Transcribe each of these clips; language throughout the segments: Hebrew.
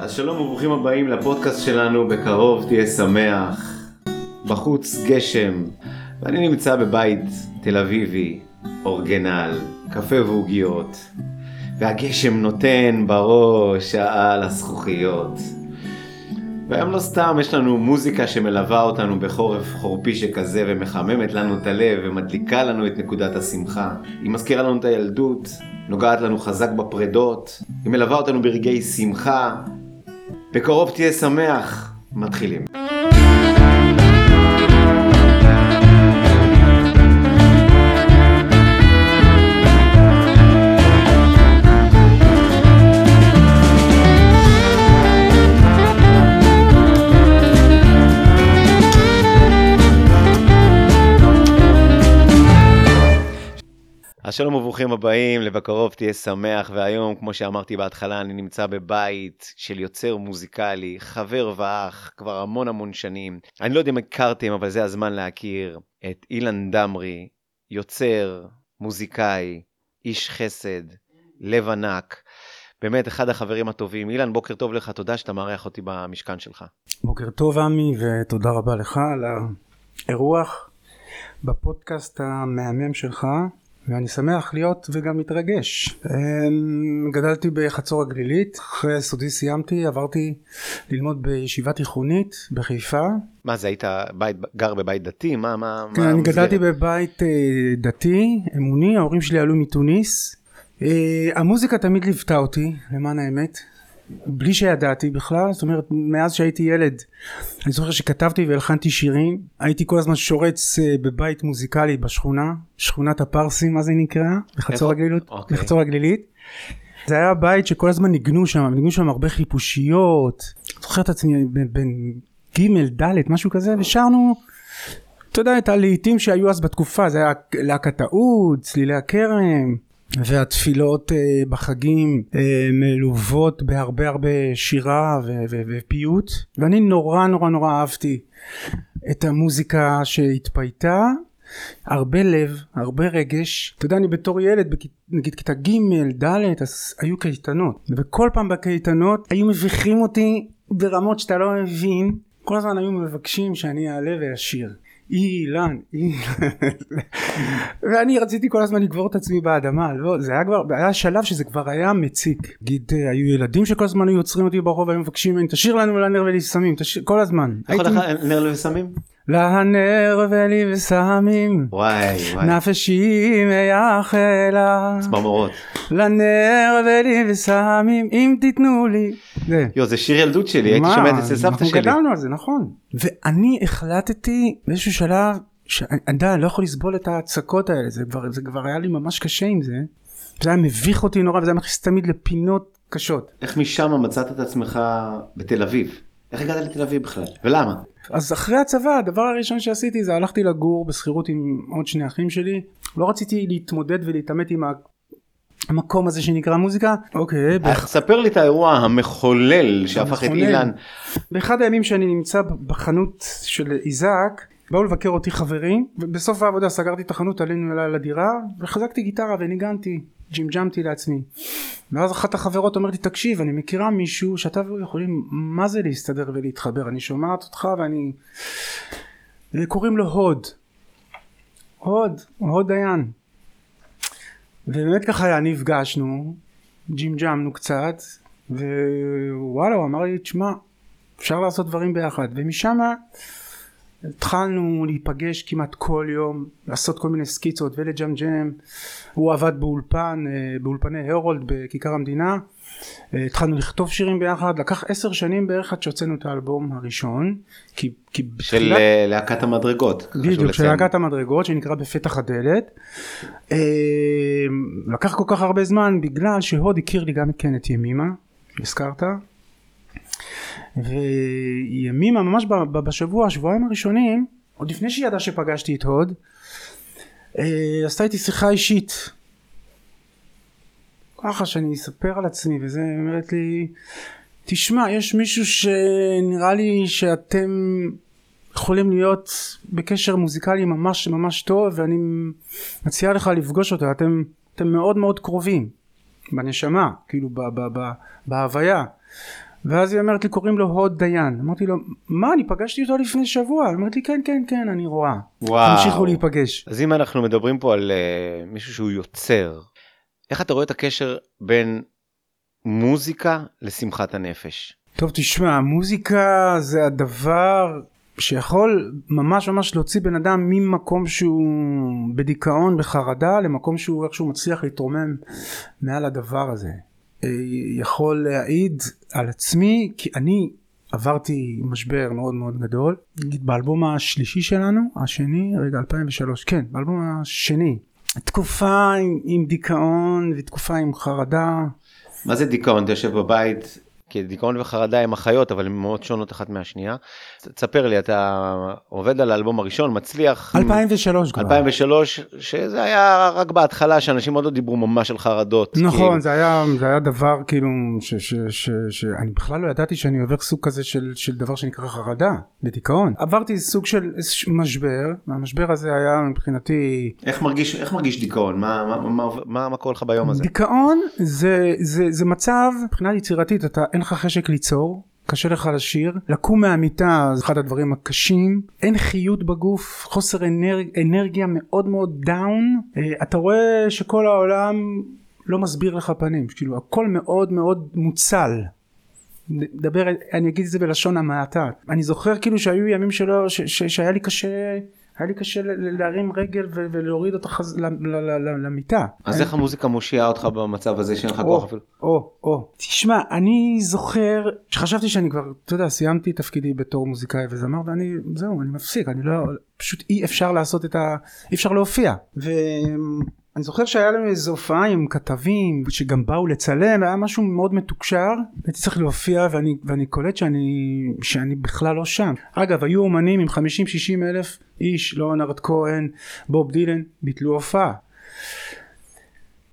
אז שלום וברוכים הבאים לפודקאסט שלנו, בקרוב תהיה שמח. בחוץ גשם, ואני נמצא בבית תל אביבי, אורגנל, קפה ועוגיות, והגשם נותן בראש על הזכוכיות. והיום לא סתם יש לנו מוזיקה שמלווה אותנו בחורף חורפי שכזה ומחממת לנו את הלב ומדליקה לנו את נקודת השמחה. היא מזכירה לנו את הילדות, נוגעת לנו חזק בפרדות, היא מלווה אותנו ברגעי שמחה. בקרוב תהיה שמח, מתחילים. אז שלום וברוכים הבאים, לבקרוב תהיה שמח, והיום, כמו שאמרתי בהתחלה, אני נמצא בבית של יוצר מוזיקלי, חבר ואח, כבר המון המון שנים. אני לא יודע אם הכרתם, אבל זה הזמן להכיר את אילן דמרי, יוצר, מוזיקאי, איש חסד, לב ענק. באמת, אחד החברים הטובים. אילן, בוקר טוב לך, תודה שאתה מארח אותי במשכן שלך. בוקר טוב עמי ותודה רבה לך על האירוח בפודקאסט המהמם שלך ואני שמח להיות וגם מתרגש. אמ, גדלתי בחצור הגלילית, אחרי יסודי סיימתי, עברתי ללמוד בישיבה תיכונית בחיפה. מה זה, היית בית, גר בבית דתי? מה, מה, כן, מה אני המסגרת? גדלתי בבית אה, דתי, אמוני, ההורים שלי עלו מתוניס. אה, המוזיקה תמיד ליוותה אותי, למען האמת. בלי שידעתי בכלל, זאת אומרת מאז שהייתי ילד. אני זוכר שכתבתי והלחנתי שירים הייתי כל הזמן שורץ אה, בבית מוזיקלי בשכונה שכונת הפרסים מה זה נקרא בחצור איפה? הגלילית, אוקיי. בחצור הגלילית. זה היה בית שכל הזמן ניגנו שם ניגנו שם הרבה חיפושיות. זוכר את עצמי בין ג' ד' משהו כזה ושרנו אתה יודע את הלהיטים שהיו אז בתקופה זה היה להקת האוד צלילי הכרם והתפילות אה, בחגים אה, מלוות בהרבה הרבה שירה ופיוט. ואני נורא נורא נורא אהבתי את המוזיקה שהתפייתה. הרבה לב הרבה רגש. אתה יודע אני בתור ילד בכ- נגיד כיתה ג' ד' אז היו קייטנות. וכל פעם בקייטנות היו מביכים אותי ברמות שאתה לא מבין. כל הזמן היו מבקשים שאני אעלה ואשיר אילן, אילן, ואני רציתי כל הזמן לקבור את עצמי באדמה, לא, זה היה כבר, היה שלב שזה כבר היה מציק, נגיד אה, היו ילדים שכל הזמן היו עוצרים אותי ברחוב והיו מבקשים ממני תשאיר לנו לנר ולי סמים, תשאיר, כל הזמן, יכול לך נר לב ולי וסמים, וואי, וואי, נפשי מייחלה, צמרמורות. לנר ולי וסמים, אם תיתנו לי, זה. יו, זה שיר ילדות שלי, הייתי? שומע את זה אצל סבתא אנחנו שלי. גדלנו על זה נכון ואני החלטתי באיזשהו שלב שאני אני לא יכול לסבול את ההצקות האלה זה כבר, זה כבר היה לי ממש קשה עם זה זה היה מביך אותי נורא וזה היה מכניס תמיד לפינות קשות איך משם מצאת את עצמך בתל אביב? איך הגעת לתל אביב בכלל? ולמה? אז אחרי הצבא הדבר הראשון שעשיתי זה הלכתי לגור בשכירות עם עוד שני אחים שלי לא רציתי להתמודד ולהתעמת עם המקום הזה שנקרא מוזיקה אוקיי איך, ספר לי את האירוע המחולל שהפך את. אילן. באחד הימים שאני נמצא בחנות של איזק באו לבקר אותי חברים ובסוף העבודה סגרתי את החנות עלינו אליי לדירה וחזקתי גיטרה וניגנתי ג'ימג'מתי לעצמי. ואז אחת החברות אומרת לי תקשיב אני מכירה מישהו שאתה והוא יכולים מה זה להסתדר ולהתחבר? אני שומעת אותך ואני קוראים לו הוד. הוד הוד דיין. ובאמת ככה נפגשנו ג'ימג'מנו קצת ווואלה הוא אמר לי תשמע אפשר לעשות דברים ביחד. ומשם התחלנו להיפגש כמעט כל יום לעשות כל מיני סקיצות ולג'מג'ם הוא עבד באולפן אה, באולפני הרולד בכיכר המדינה אה, התחלנו לכתוב שירים ביחד לקח עשר שנים בערך עד שהוצאנו את האלבום הראשון כי, כי של בתחילת- אה, להקת המדרגות. בדיוק, של. להקת המדרגות שנקרא בפתח הדלת. לקח כל כך הרבה זמן בגלל שהוד הכיר לי גם כן את ימימה, הזכרת. וימימה ממש בשבוע, השבועיים הראשונים, עוד לפני שהיא ידעה שפגשתי את הוד, אה, עשתה איתי שיחה אישית. ככה שאני אספר על עצמי וזה, אומרת לי, תשמע, יש מישהו שנראה לי שאתם יכולים להיות בקשר מוזיקלי ממש ממש טוב ואני מציע לך לפגוש אותו אתם, אתם מאוד מאוד קרובים בנשמה כאילו ב, ב, ב, בהוויה ואז היא אומרת לי קוראים לו הוד דיין אמרתי לו מה אני פגשתי אותו לפני שבוע אומרת לי כן כן כן אני רואה וואו. תמשיכו להיפגש אז אם אנחנו מדברים פה על uh, מישהו שהוא יוצר, איך אתה רואה את הקשר בין מוזיקה לשמחת הנפש? טוב תשמע מוזיקה זה הדבר שיכול ממש ממש להוציא בן אדם ממקום שהוא בדיכאון בחרדה למקום שהוא איכשהו מצליח להתרומם מעל הדבר הזה. יכול להעיד על עצמי כי אני עברתי משבר מאוד מאוד גדול. באלבום השלישי שלנו השני רגע 2003 כן באלבום השני. תקופה עם, עם דיכאון ותקופה עם חרדה. מה זה דיכאון? אתה יושב בבית, כי דיכאון וחרדה הם אחיות, אבל הן מאוד שונות אחת מהשנייה. תספר לי, אתה עובד על האלבום הראשון, מצליח. 2003 כבר 2003, שזה היה רק בהתחלה, שאנשים עוד לא דיברו ממש על חרדות. נכון כאילו. זה היה זה היה דבר כאילו ש- ש- ש- שאני בכלל לא ידעתי שאני עובר סוג כזה של, של דבר שנקרא חרדה ודיכאון עברתי סוג של משבר והמשבר הזה היה מבחינתי איך מרגיש, איך מרגיש דיכאון? מה, מה, מה, מה, מה קורה לך ביום הזה? דיכאון זה, זה, זה מצב מבחינה יצירתית אתה אין לך חשק ליצור קשה לך לשיר לקום מהמיטה זה אחד הדברים הקשים אין חיות בגוף חוסר אנרג, אנרגיה מאוד מאוד דאון אה, אתה רואה שכל העולם לא מסביר לך פנים כאילו הכל מאוד מאוד מוצל. נדבר אני אגיד את זה בלשון המעטה. אני זוכר כאילו שהיו ימים שלא ש, ש, שהיה לי קשה היה לי קשה ל- ל- להרים רגל ו- ולהוריד אותה חז... ל- ל- ל- ל- למיטה אז איך המוזיקה מושיעה אותך במצב הזה שאין לך כוח אפילו? או, או. תשמע, אני זוכר שחשבתי שאני כבר, אתה יודע, סיימתי תפקידי בתור מוזיקאי וזמר ואני, זהו, אני מפסיק, אני לא, פשוט אי אפשר לעשות את ה... אי אפשר להופיע. ואני זוכר שהיה לנו איזו הופעה עם כתבים שגם באו לצלם, היה משהו מאוד מתוקשר, הייתי צריך להופיע ואני, ואני קולט שאני, שאני בכלל לא שם. אגב, היו אומנים עם 50-60 אלף איש, לאונרד כהן, בוב דילן, ביטלו הופעה.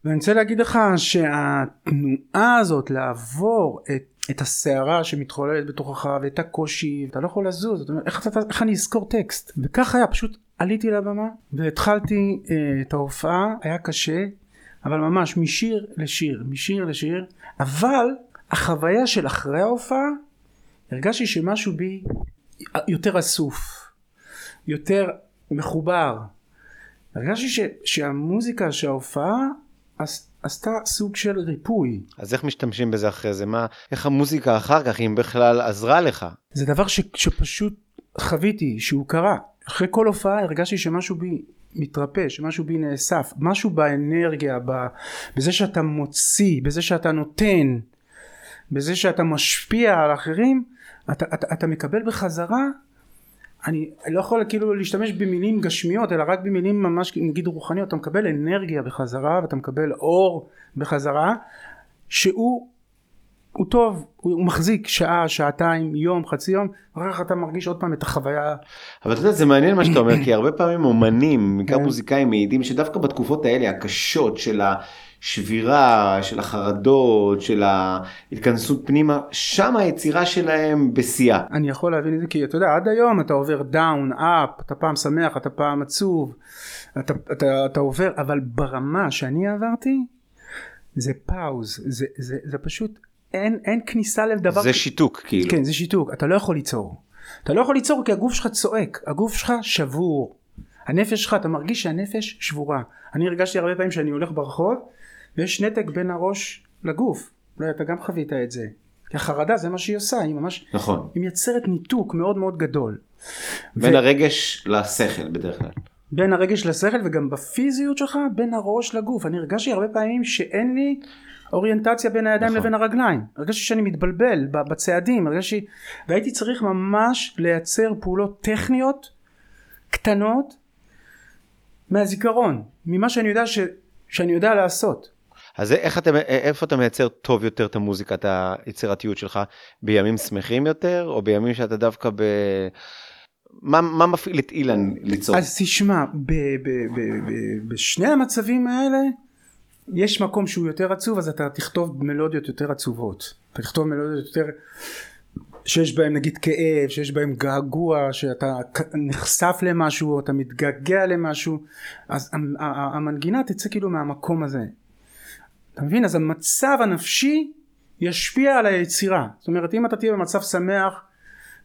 ואני רוצה להגיד לך שהתנועה הזאת לעבור את, את הסערה שמתחוללת בתוכך ואת הקושי אתה לא יכול לזוז אתה אומר, איך, אתה, איך אני אזכור טקסט וכך היה פשוט עליתי לבמה והתחלתי אה, את ההופעה היה קשה אבל ממש משיר לשיר משיר לשיר אבל החוויה של אחרי ההופעה הרגשתי שמשהו בי יותר אסוף יותר מחובר הרגשתי ש, שהמוזיקה שההופעה עש, עשתה סוג של ריפוי אז איך משתמשים בזה אחרי זה? מה, איך המוזיקה אחר כך, אם בכלל עזרה לך? זה דבר ש, שפשוט חוויתי שהוא קרה אחרי כל הופעה הרגשתי שמשהו בי מתרפא שמשהו בי נאסף משהו באנרגיה בזה שאתה מוציא בזה שאתה נותן בזה שאתה משפיע על אחרים אתה, אתה, אתה מקבל בחזרה אני לא יכול כאילו להשתמש במילים גשמיות אלא רק במילים ממש נגיד רוחניות אתה מקבל אנרגיה בחזרה ואתה מקבל אור בחזרה שהוא הוא טוב הוא, הוא מחזיק שעה שעתיים יום חצי יום אחר כך אתה מרגיש עוד פעם את החוויה אבל אתה יודע זה מעניין מה שאתה אומר כי הרבה פעמים אומנים בעיקר כן. מוזיקאים מעידים שדווקא בתקופות האלה הקשות של השבירה של החרדות של ההתכנסות פנימה שם היצירה שלהם בשיאה. אני יכול להבין את זה כי אתה יודע עד היום אתה עובר down up אתה פעם שמח אתה פעם עצוב אתה, אתה, אתה עובר אבל ברמה שאני עברתי זה pause זה, זה, זה פשוט אין, אין כניסה לדבר זה שיתוק כאילו. כן זה שיתוק. אתה לא יכול ליצור. אתה לא יכול ליצור כי הגוף שלך צועק. הגוף שלך שבור. הנפש שלך אתה מרגיש שהנפש שבורה. אני הרגשתי הרבה פעמים שאני הולך ברחוב ויש נתק בין הראש לגוף. אולי אתה גם חווית את זה. כי החרדה זה מה שהיא עושה היא ממש נכון. היא מייצרת ניתוק מאוד מאוד גדול. בין ו- הרגש לשכל בדרך כלל. בין הרגש לשכל וגם בפיזיות שלך בין הראש לגוף. אני הרגשתי הרבה פעמים שאין לי אוריינטציה בין הידיים נכון. לבין הרגליים הרגשתי שאני מתבלבל בצעדים הרגשתי והייתי צריך ממש לייצר פעולות טכניות קטנות מהזיכרון ממה שאני יודע ש... שאני יודע לעשות אז איך אתה, איפה אתה מייצר טוב יותר את המוזיקה, את היצירתיות שלך? בימים שמחים יותר, או בימים שאתה דווקא ב... מה, מה מפעיל את אילן ליצור? אז תשמע ב- ב- ב- ב- בשני המצבים האלה יש מקום שהוא יותר עצוב אז אתה תכתוב מלודיות יותר עצובות. אתה תכתוב מלודיות יותר שיש בהם נגיד כאב שיש בהם געגוע שאתה נחשף למשהו אתה מתגעגע למשהו. אז המנגינה תצא כאילו מהמקום הזה. אתה מבין? אז המצב הנפשי ישפיע על היצירה. זאת אומרת אם אתה תהיה במצב שמח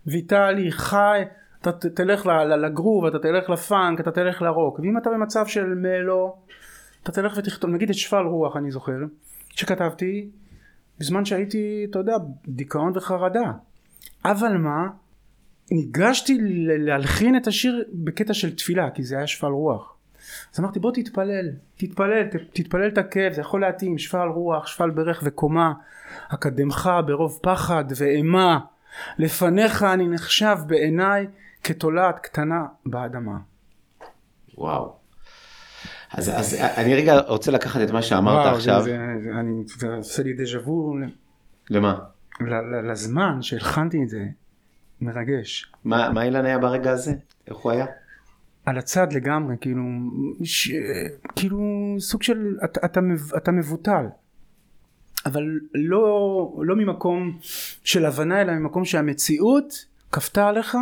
ויטלי חי אתה תלך לגרוב אתה תלך לפאנק אתה תלך לרוק. ואם אתה במצב של מלו אתה תלך ותכתוב נגיד את שפל רוח אני זוכר שכתבתי בזמן שהייתי אתה יודע דיכאון וחרדה. אבל מה? ניגשתי להלחין את השיר בקטע של תפילה כי זה היה שפל רוח. אז אמרתי בוא תתפלל תתפלל ת- תתפלל את הכאב זה יכול להתאים שפל רוח שפל ברך וקומה אקדמך ברוב פחד ואימה לפניך אני נחשב בעיניי כתולעת קטנה באדמה. וואו. אז, אז אני רגע רוצה לקחת את מה שאמרת וואו, עכשיו. זה, זה, אני, זה עושה לי דז'ה וו למה? ל- ל- לזמן שהלחנתי את זה מרגש מה, מה אילן היה ברגע הזה? איך הוא היה? על הצד לגמרי כאילו ש... כאילו סוג של אתה, אתה, אתה מבוטל אבל לא, לא ממקום של הבנה אלא ממקום שהמציאות כפתה עליך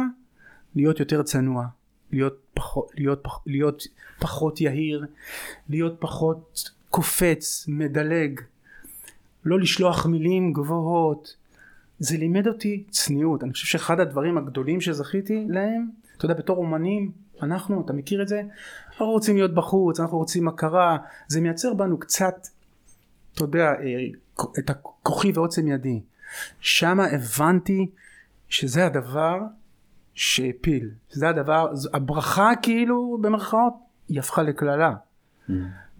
להיות יותר צנוע להיות פחות, להיות, פח- להיות פחות יהיר להיות פחות קופץ מדלג לא לשלוח מילים גבוהות. זה לימד אותי צניעות. אני חושב שאחד הדברים הגדולים שזכיתי להם אתה יודע בתור אומנים אנחנו אתה מכיר את זה? אנחנו רוצים להיות בחוץ אנחנו רוצים הכרה. זה מייצר בנו קצת אתה יודע אה, את הכוחי ועוצם ידי. שמה הבנתי שזה הדבר שהפיל. זה הדבר הברכה כאילו במרכאות היא הפכה לקללה.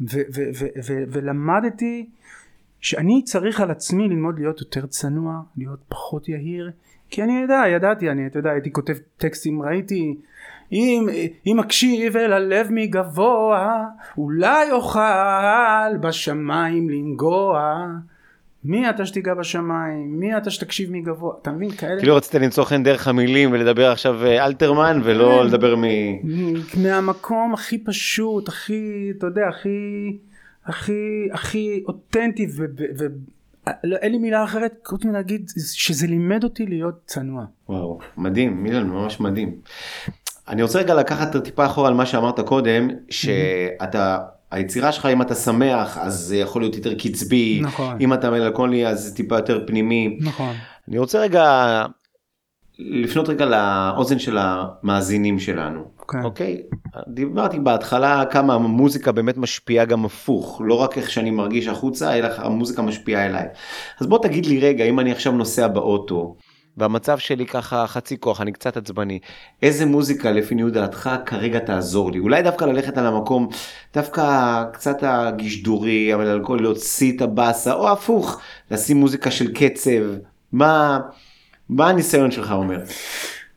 ו- ולמדתי שאני צריך על עצמי ללמוד להיות יותר צנוע, להיות פחות יהיר, כי אני יודע, ידעתי, אני, אתה יודע, הייתי כותב טקסטים, ראיתי, אם, אם אקשיב אל הלב מגבוה, אולי אוכל בשמיים לנגוע. מי אתה שתיגע בשמיים? מי אתה שתקשיב מגבוה? אתה מבין? כאלה... כאילו רצית למצוא חן דרך המילים ולדבר עכשיו אה, אלתרמן ולא כן. לדבר מ... מהמקום הכי פשוט, הכי, אתה יודע, הכי, הכי, הכי אותנטי, ו... ו, ו לא, אין לי מילה אחרת חוץ מלהגיד שזה לימד אותי להיות צנוע. וואו, מדהים, אילן, ממש מדהים. אני רוצה רגע לקחת טיפה אחורה על מה שאמרת קודם, שאתה, היצירה שלך, אם אתה שמח, אז זה יכול להיות יותר קצבי, נכון. אם אתה מלקוני, אז זה טיפה יותר פנימי. נכון. אני רוצה רגע לפנות רגע לאוזן של המאזינים שלנו. כן. אוקיי? דיברתי בהתחלה כמה המוזיקה באמת משפיעה גם הפוך, לא רק איך שאני מרגיש החוצה, אלא המוזיקה משפיעה אליי. אז בוא תגיד לי רגע, אם אני עכשיו נוסע באוטו, והמצב שלי ככה חצי כוח, אני קצת עצבני, איזה מוזיקה לפי ניהול דעתך כרגע תעזור לי? אולי דווקא ללכת על המקום, דווקא קצת הגשדורי, כל להוציא את הבאסה, או הפוך, לשים מוזיקה של קצב, מה, מה הניסיון שלך אומר?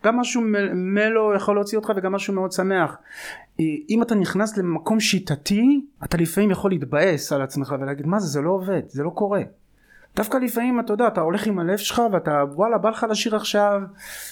גם משהו מ- מלו יכול להוציא אותך וגם משהו מאוד שמח. אה, אם אתה נכנס למקום שיטתי, אתה לפעמים יכול להתבאס על עצמך ולהגיד מה זה, זה לא עובד, זה לא קורה. דווקא לפעמים אתה יודע, אתה הולך עם הלב שלך ואתה וואלה בא לך לשיר עכשיו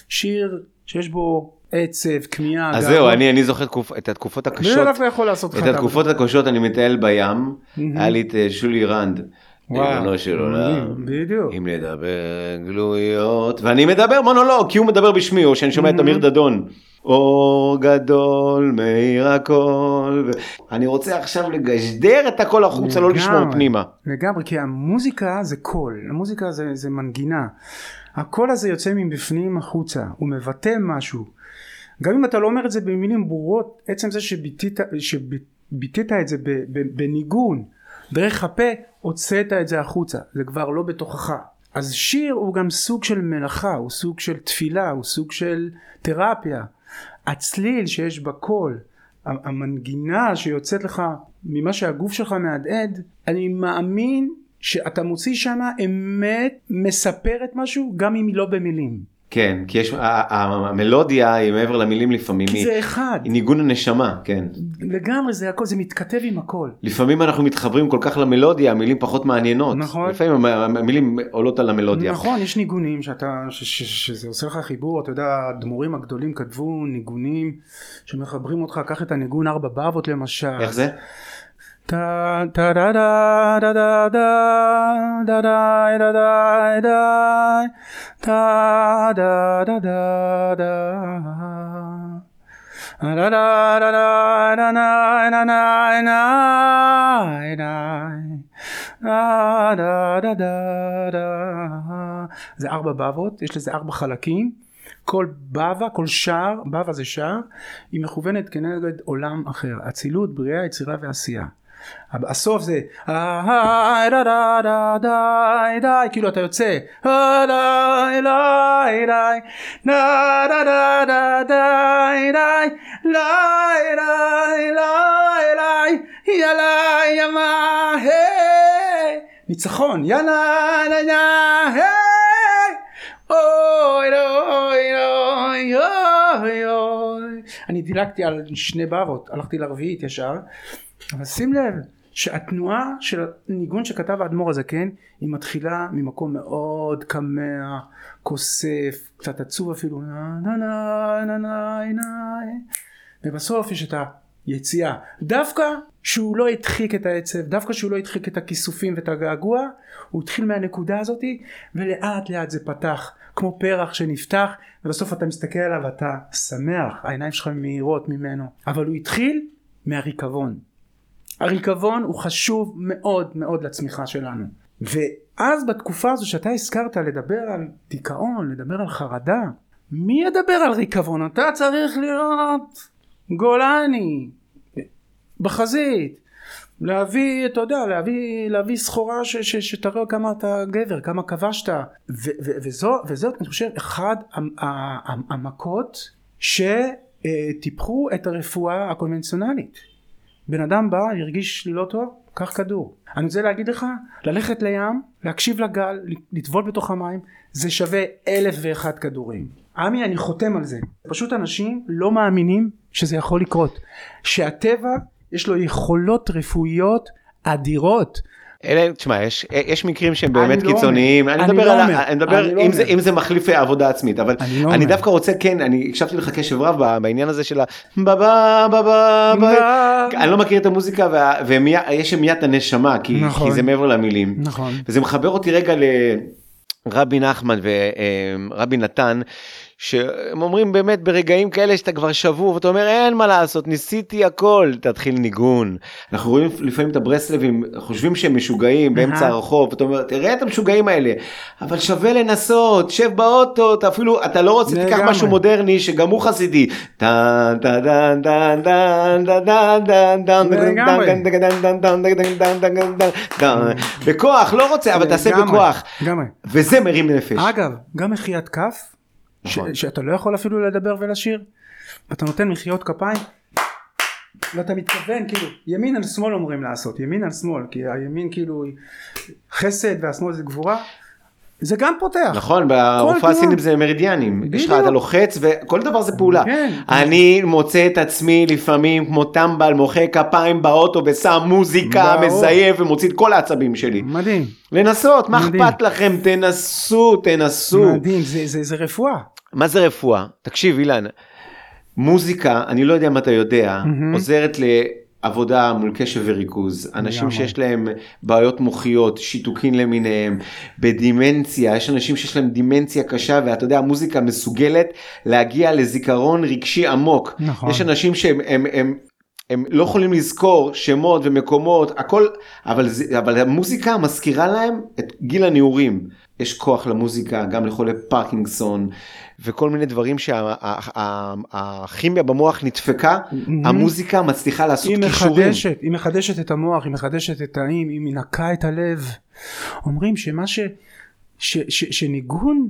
שיר שיש בו עצב, כמיהה. אז. זהו, אני, אני זוכר תקופ, את התקופות הקשות, דווקא יכול לעשות לך את התקופות הקשות אני מטייל בים. היה לי את אה, שולי רנד, וואו, ריבונו של עולם, מדהים, בדיוק. אם נדבר גלויות, ואני מדבר מונולוג, כי הוא מדבר בשמי, או שאני שומע את אמיר דדון. אור גדול מאיר הכל, אני רוצה עכשיו לגשדר את הכל החוצה, לא לשמור פנימה. לגמרי, כי המוזיקה זה קול, המוזיקה זה, זה מנגינה. הקול הזה יוצא מבפנים החוצה, הוא מבטא משהו. גם אם אתה לא אומר את זה במילים ברורות, עצם זה שביטאת, שביטאת את זה בניגון, דרך הפה, הוצאת את זה החוצה, זה כבר לא בתוכך. אז שיר הוא גם סוג של מלאכה, הוא סוג של תפילה, הוא סוג של תרפיה. הצליל שיש בקול, המנגינה שיוצאת לך ממה שהגוף שלך מהדהד, אני מאמין שאתה מוציא שם אמת מספרת משהו גם אם היא לא במילים. כן, כי יש, המלודיה היא מעבר למילים לפעמים, כי זה אחד, היא ניגון הנשמה, כן. לגמרי זה הכל, זה מתכתב עם הכל. לפעמים אנחנו מתחברים כל כך למלודיה, המילים פחות מעניינות. נכון. לפעמים המ- המילים עולות על המלודיה. נכון, יש ניגונים שאתה, ש, ש, ש, שזה עושה לך חיבור, אתה יודע, הדמורים הגדולים כתבו ניגונים שמחברים אותך, קח את הניגון ארבע באבות למשל. איך זה? טה טה. זה ארבע בבות, יש לזה ארבע חלקים. כל בבא, כל שער, בבא זה שער, היא מכוונת כנגד עולם אחר. אצילות, בריאה, יצירה ועשייה. הסוף זה אה, כאילו אתה יוצא ניצחון לא, לא, אני דילגתי על שני בבות הלכתי לרביעית ישר אבל שים לב שהתנועה של הניגון שכתב האדמו"ר הזקן היא מתחילה ממקום מאוד קמע, כוסף, קצת עצוב אפילו נה נה נה נה נה נה ובסוף יש את היציאה. דווקא שהוא לא הדחיק את העצב דווקא שהוא לא הדחיק את הכיסופים ואת הגעגוע הוא התחיל מהנקודה הזאתי ולאט לאט זה פתח כמו פרח שנפתח ובסוף אתה מסתכל עליו ואתה שמח העיניים שלך מהירות ממנו. אבל הוא התחיל מהריקבון הריקבון הוא חשוב מאוד מאוד לצמיחה שלנו. ואז בתקופה הזו שאתה הזכרת לדבר על דיכאון לדבר על חרדה מי ידבר על ריקבון? אתה צריך להיות גולני בחזית להביא אתה יודע להביא להביא סחורה ש, ש, שתראה כמה אתה גבר כמה כבשת. ו, ו, וזו, וזאת אני חושב אחד המכות שטיפחו את הרפואה הקונבנציונלית בן אדם בא הרגיש לא טוב קח כדור. אני רוצה להגיד לך ללכת לים להקשיב לגל לטבול בתוך המים זה שווה אלף ואחד כדורים. עמי אני חותם על זה. פשוט אנשים לא מאמינים שזה יכול לקרות. שהטבע יש לו יכולות רפואיות אדירות אלה, תשמע, יש, יש מקרים שהם באמת לא קיצוניים, אני, אני מדבר, לא על, אני מדבר אני לא אם, זה, אומר. אם זה מחליף עבודה עצמית, אבל אני לא. דווקא רוצה, כן, אני הקשבתי לך קשב רב בעניין הזה של ה... בבה בבה בבה, אני לא מכיר את המוזיקה, ויש שם מיד הנשמה, כי, נכון. כי זה מעבר למילים. נכון וזה מחבר אותי רגע לרבי נחמן ורבי נתן, שהם אומרים באמת ברגעים כאלה שאתה כבר שבור ואתה אומר אין מה לעשות ניסיתי הכל תתחיל ניגון אנחנו רואים לפעמים את הברסלבים חושבים שהם משוגעים באמצע הרחוב אתה אומר תראה את המשוגעים האלה אבל שווה לנסות שב באוטו אתה אפילו אתה לא רוצה תיקח משהו מודרני שגם הוא חסידי. בכוח לא רוצה אבל תעשה בכוח וזה מרים נפש אגב גם מחיית כף. ש- נכון. שאתה לא יכול אפילו לדבר ולשיר אתה נותן מחיאות כפיים ואתה מתכוון כאילו ימין על שמאל אומרים לעשות ימין על שמאל כי הימין כאילו חסד והשמאל זה גבורה זה גם פותח נכון, ברופאה. הסינית זה מרידיאנים. יש לך. אתה לוחץ וכל דבר זה פעולה. כן. אני מוצא את עצמי לפעמים כמו טמבל מוחא כפיים באוטו ושם מוזיקה. מזייף ומוציא את כל העצבים שלי. מדהים לנסות, מה. אכפת לכם? תנסו, תנסו. מדהים זה, זה, זה רפואה מה זה רפואה? תקשיב אילן, מוזיקה, אני לא יודע אם אתה יודע, מהמם. עוזרת לעבודה מול קשב וריכוז. אנשים. שיש להם בעיות מוחיות, שיתוקין למיניהם, בדימנציה, יש אנשים שיש להם דימנציה קשה, ואתה יודע, המוזיקה מסוגלת להגיע לזיכרון רגשי עמוק. נכון. יש אנשים שהם... הם, הם, הם לא יכולים לזכור שמות ומקומות, הכל, אבל, זה, אבל המוזיקה מזכירה להם את גיל הנעורים. יש כוח למוזיקה, גם לחולי פרקינגסון, וכל מיני דברים שהכימיה במוח נדפקה, המוזיקה מצליחה לעשות היא קישורים. מחדשת, היא מחדשת את המוח, היא מחדשת את האם, היא מנקה את הלב. אומרים שמה ש... ש, ש, שניגון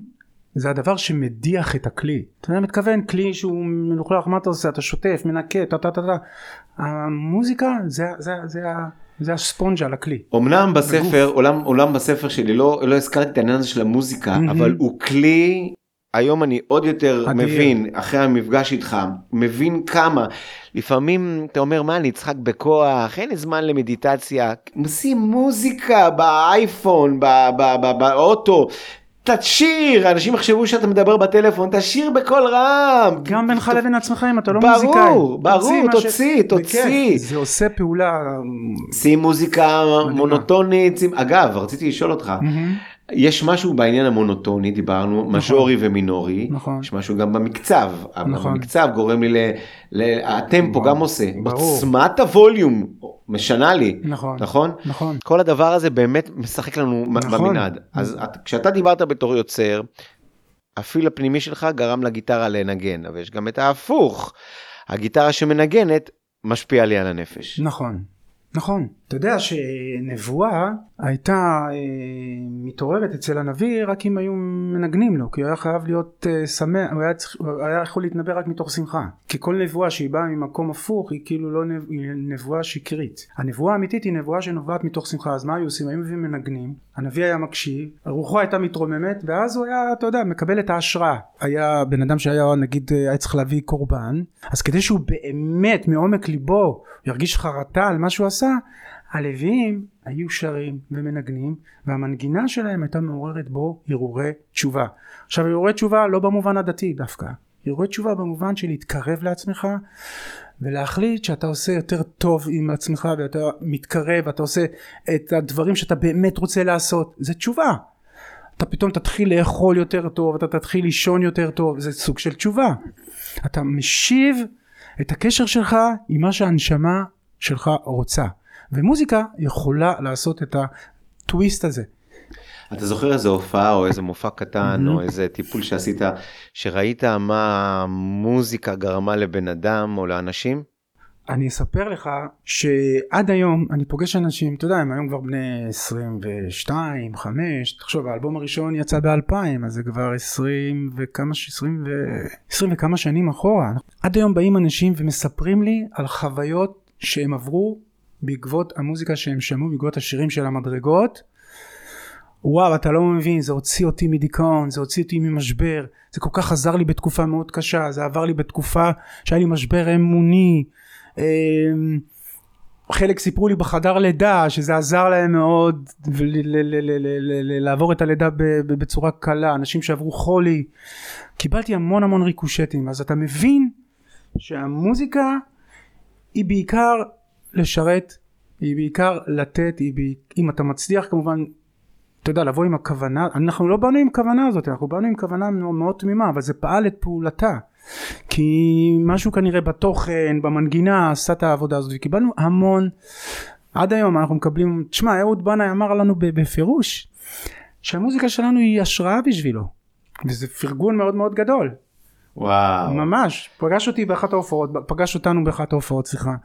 זה הדבר שמדיח את הכלי. אתה יודע, מתכוון כלי שהוא מלוכלך, מה אתה עושה? אתה שוטף, מנקה, טה טה טה טה. המוזיקה זה, זה, זה, זה, הספונג'ה על הכלי. אמנם בספר, עולם, עולם בספר שלי, לא, לא הזכרתי את העניין הזה של המוזיקה, מהמם. אבל הוא כלי, היום אני עוד יותר אדיר. מבין, אחרי המפגש איתך, מבין כמה. לפעמים אתה אומר, מה, אני אצחק בכוח, אין לי זמן למדיטציה. שים מוזיקה באייפון, באוטו. תשיר, אנשים יחשבו שאתה מדבר בטלפון, תשיר בקול רם. גם בינך לבין עצמך אם אתה לא ברור, מוזיקאי. ברור, ש- תוציא, תוציא. זה עושה פעולה. שים מוזיקה. מונוטונית, שים... אגב, רציתי לשאול אותך, מהמם. יש משהו בעניין המונוטוני, דיברנו, מז'ורי ומינורי, נכון. יש משהו גם במקצב, אבל נכון. המקצב גורם לי, ל, ל, הטמפו ברור, גם עושה, ברור. עוצמת הווליום משנה לי, נכון, נכון? נכון. כל הדבר הזה באמת משחק לנו נכון. נכון. במנעד. אז את, כשאתה דיברת בתור יוצר, הפיל הפנימי שלך גרם לגיטרה לנגן, אבל יש גם את ההפוך. הגיטרה שמנגנת משפיעה לי על הנפש. נכון, נכון. אתה יודע שנבואה הייתה אה, מתעוררת אצל הנביא רק אם היו מנגנים לו, כי הוא היה חייב להיות אה, שמח, הוא היה, צריך, הוא היה יכול להתנבא רק מתוך שמחה. כי כל נבואה שהיא באה ממקום הפוך היא כאילו לא נב, היא נבואה שקרית. הנבואה האמיתית היא נבואה שנובעת מתוך שמחה, אז מה היו עושים? היו מביאים מנגנים, הנביא היה מקשיב, רוחו הייתה מתרוממת, ואז הוא היה, אתה יודע, מקבל את ההשראה. היה בן אדם שהיה נגיד, אה, היה צריך להביא קורבן, אז כדי שהוא באמת מעומק ליבו ירגיש חרטה על מה שהוא עשה, הלוויים היו שרים ומנגנים והמנגינה שלהם הייתה מעוררת בו הרהורי תשובה. עכשיו הרהורי תשובה לא במובן הדתי דווקא, הרהורי תשובה במובן של להתקרב לעצמך ולהחליט שאתה עושה יותר טוב עם עצמך ואתה מתקרב, אתה עושה את הדברים שאתה באמת רוצה לעשות, זה תשובה. אתה פתאום תתחיל לאכול יותר טוב, אתה תתחיל לישון יותר טוב, זה סוג של תשובה. אתה משיב את הקשר שלך עם מה שהנשמה שלך רוצה. ומוזיקה יכולה לעשות את הטוויסט הזה. אתה זוכר איזה הופעה או איזה מופע קטן Mhm. או איזה טיפול שעשית, שראית מה המוזיקה גרמה לבן אדם או לאנשים? אני אספר לך שעד היום אני פוגש אנשים, אתה יודע, הם היום כבר בני 22, 5, תחשוב, האלבום הראשון יצא ב-2000, אז זה כבר 20 וכמה, ש- 20 ו... 20 וכמה שנים אחורה. עד היום באים אנשים ומספרים לי על חוויות שהם עברו בעקבות המוזיקה שהם שמעו, בעקבות השירים של המדרגות. וואו, אתה לא מבין, זה הוציא אותי מדיכאון, זה הוציא אותי ממשבר, זה כל כך עזר לי בתקופה מאוד קשה, זה עבר לי בתקופה שהיה לי משבר אמוני. אמ, חלק סיפרו לי בחדר לידה שזה עזר להם מאוד לעבור את הלידה בצורה קלה, אנשים שעברו חולי. קיבלתי המון המון ריקושטים, אז אתה מבין שהמוזיקה היא בעיקר לשרת, היא בעיקר לתת, היא בעיקר, אם אתה מצליח כמובן אתה יודע, לבוא עם הכוונה, אנחנו לא באנו עם הכוונה הזאת, אנחנו באנו עם כוונה מאוד, תמימה, אבל זה פעל את פעולתה. כי משהו כנראה בתוכן, במנגינה, עשה את העבודה הזאת, וקיבלנו המון. עד היום אנחנו מקבלים, תשמע, אהוד בנאי אמר לנו בפירוש, שהמוזיקה שלנו היא השראה בשבילו. וזה פרגון מאוד מאוד גדול. וואו. ממש, פגש אותי באחת ההופעות, פגש אותנו באחת ההופעות, סליחה.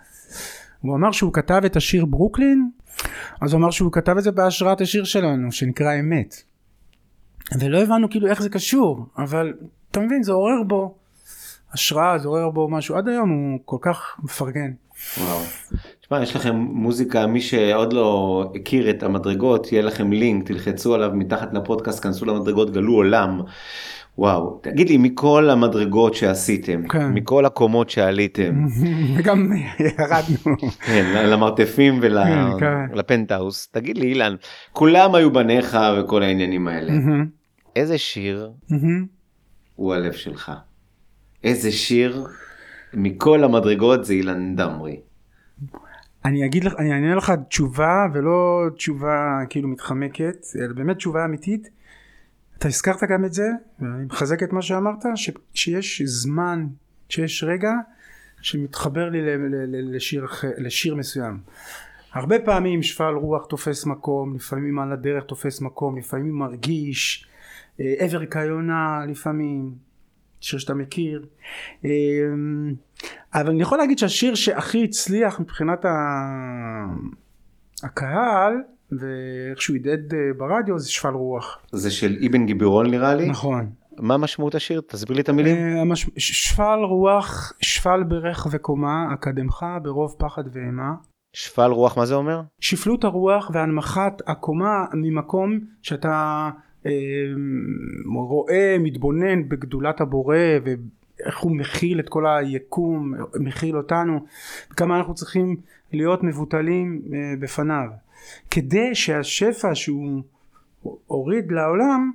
הוא אמר שהוא כתב את השיר ברוקלין, אז הוא אמר שהוא כתב את זה בהשראת השיר שלנו, שנקרא אמת. ולא הבנו כאילו איך זה קשור, אבל אתה מבין, זה עורר בו השראה, זה עורר בו משהו, עד היום הוא כל כך מפרגן. וואו. תשמע, יש לכם מוזיקה, מי שעוד לא הכיר את המדרגות, יהיה לכם לינק, תלחצו עליו מתחת לפודקאסט, כנסו למדרגות, גלו עולם. וואו, תגיד לי, מכל המדרגות שעשיתם, כן. מכל הקומות שעליתם, וגם ירדנו. כן, למרתפים כן, כן. ולפנטהאוס, תגיד לי, אילן, כולם היו בניך וכל העניינים האלה. איזה שיר. הוא הלב שלך? איזה שיר מכל המדרגות זה אילן דמרי? אני אגיד לך, אני אענה לך תשובה ולא תשובה כאילו מתחמקת, אלא באמת תשובה אמיתית. אתה הזכרת גם את זה, ואני מחזק את מה שאמרת, ש, שיש זמן, שיש רגע שמתחבר לי ל, ל, ל, לשיר, לשיר מסוים. הרבה פעמים שפל רוח תופס מקום, לפעמים על הדרך תופס מקום, לפעמים מרגיש, אה, עבר כיונה לפעמים, שיר שאתה מכיר. אה, אבל אני יכול להגיד שהשיר שהכי הצליח מבחינת ה... הקהל ואיך שהוא הדהד אה, ברדיו זה שפל רוח. זה של אבן גיבורון נראה לי? נכון. מה משמעות השיר? תסביר לי את המילים. אה, המש- שפל רוח, שפל ברך וקומה, אקדמך ברוב פחד ואימה. שפל רוח, מה זה אומר? שפלות הרוח והנמכת הקומה ממקום שאתה אה, רואה, מתבונן בגדולת הבורא ואיך הוא מכיל את כל היקום, מכיל אותנו, כמה אנחנו צריכים להיות מבוטלים אה, בפניו. כדי שהשפע שהוא הוריד לעולם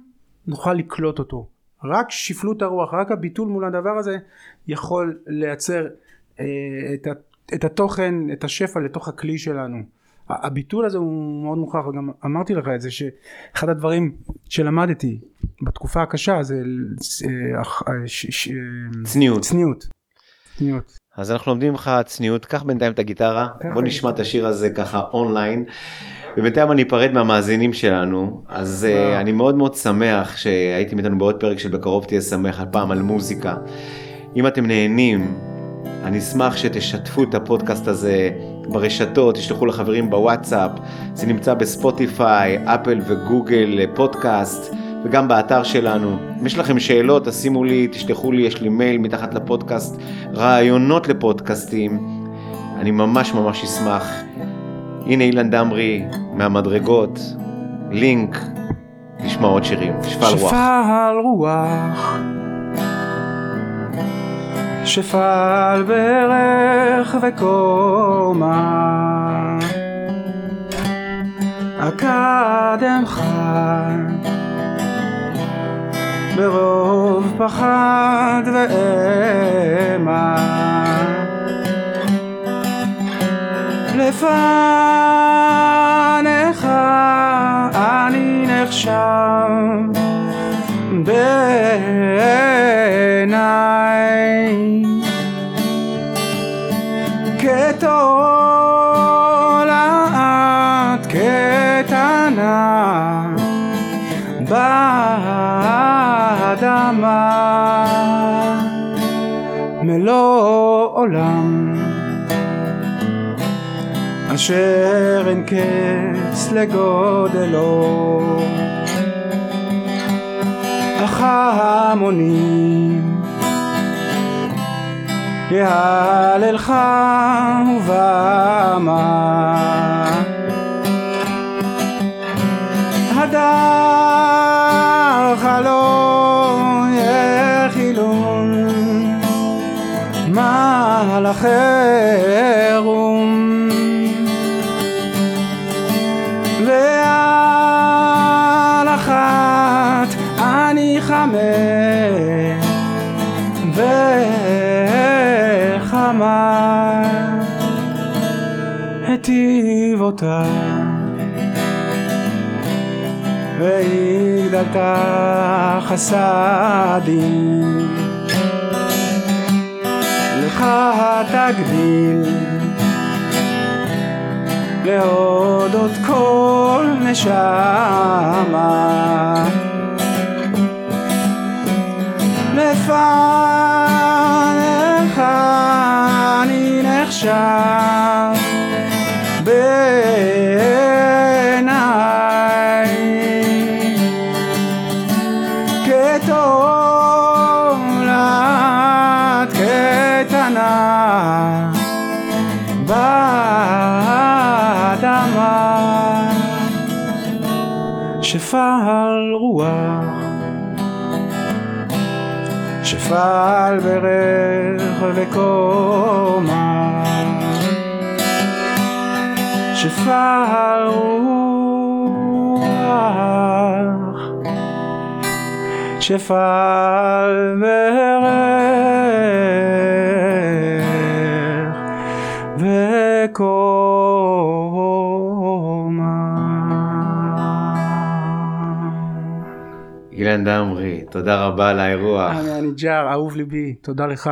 נוכל לקלוט אותו. רק שפלות הרוח, רק הביטול מול הדבר הזה יכול לייצר אה, את, את התוכן, את השפע לתוך הכלי שלנו. הביטול הזה הוא מאוד מוכרח וגם אמרתי לך את זה שאחד הדברים שלמדתי בתקופה הקשה זה אה, אה, ש- צניעות. צניעות. צניעות. אז אנחנו לומדים ממך צניעות, קח בינתיים את הגיטרה. בוא נשמע את השיר הזה ככה אונליין. ובינתיים אני אפרד מהמאזינים שלנו, אז uh. אני מאוד מאוד שמח שהייתם איתנו בעוד פרק של בקרוב תהיה שמח, הפעם על מוזיקה. אם אתם נהנים, אני אשמח שתשתפו את הפודקאסט הזה ברשתות, תשלחו לחברים בוואטסאפ, זה נמצא בספוטיפיי, אפל וגוגל פודקאסט. וגם באתר שלנו. אם יש לכם שאלות, תשימו לי, תשלחו לי, יש לי מייל מתחת לפודקאסט, רעיונות לפודקאסטים. אני ממש ממש אשמח. הנה אילן דמרי מהמדרגות, לינק, נשמע עוד שירים, שפל רוח. שפל רוח שפל ברך וקומה. אקדמך ברוב פחד ואימה. לפניך אני נחשב כתולעת קטנה באדמה מלוא עולם. אשר אין קץ לגודלו. אך ההמונים יהללך ובמה הדר חלום יחילון מלאכי היטיב אותה. והגדלת חסדים. לך תגדיל להודות כל נשמה. לפניך אני נחשב בעיניי כתולעת קטנה באדמה שפל רוח שפל ברך וקומה שפל רוח שפל ברך וקומה אילן דמרי, תודה רבה על האירוח. אני ג'אר, אהוב ליבי, תודה לך.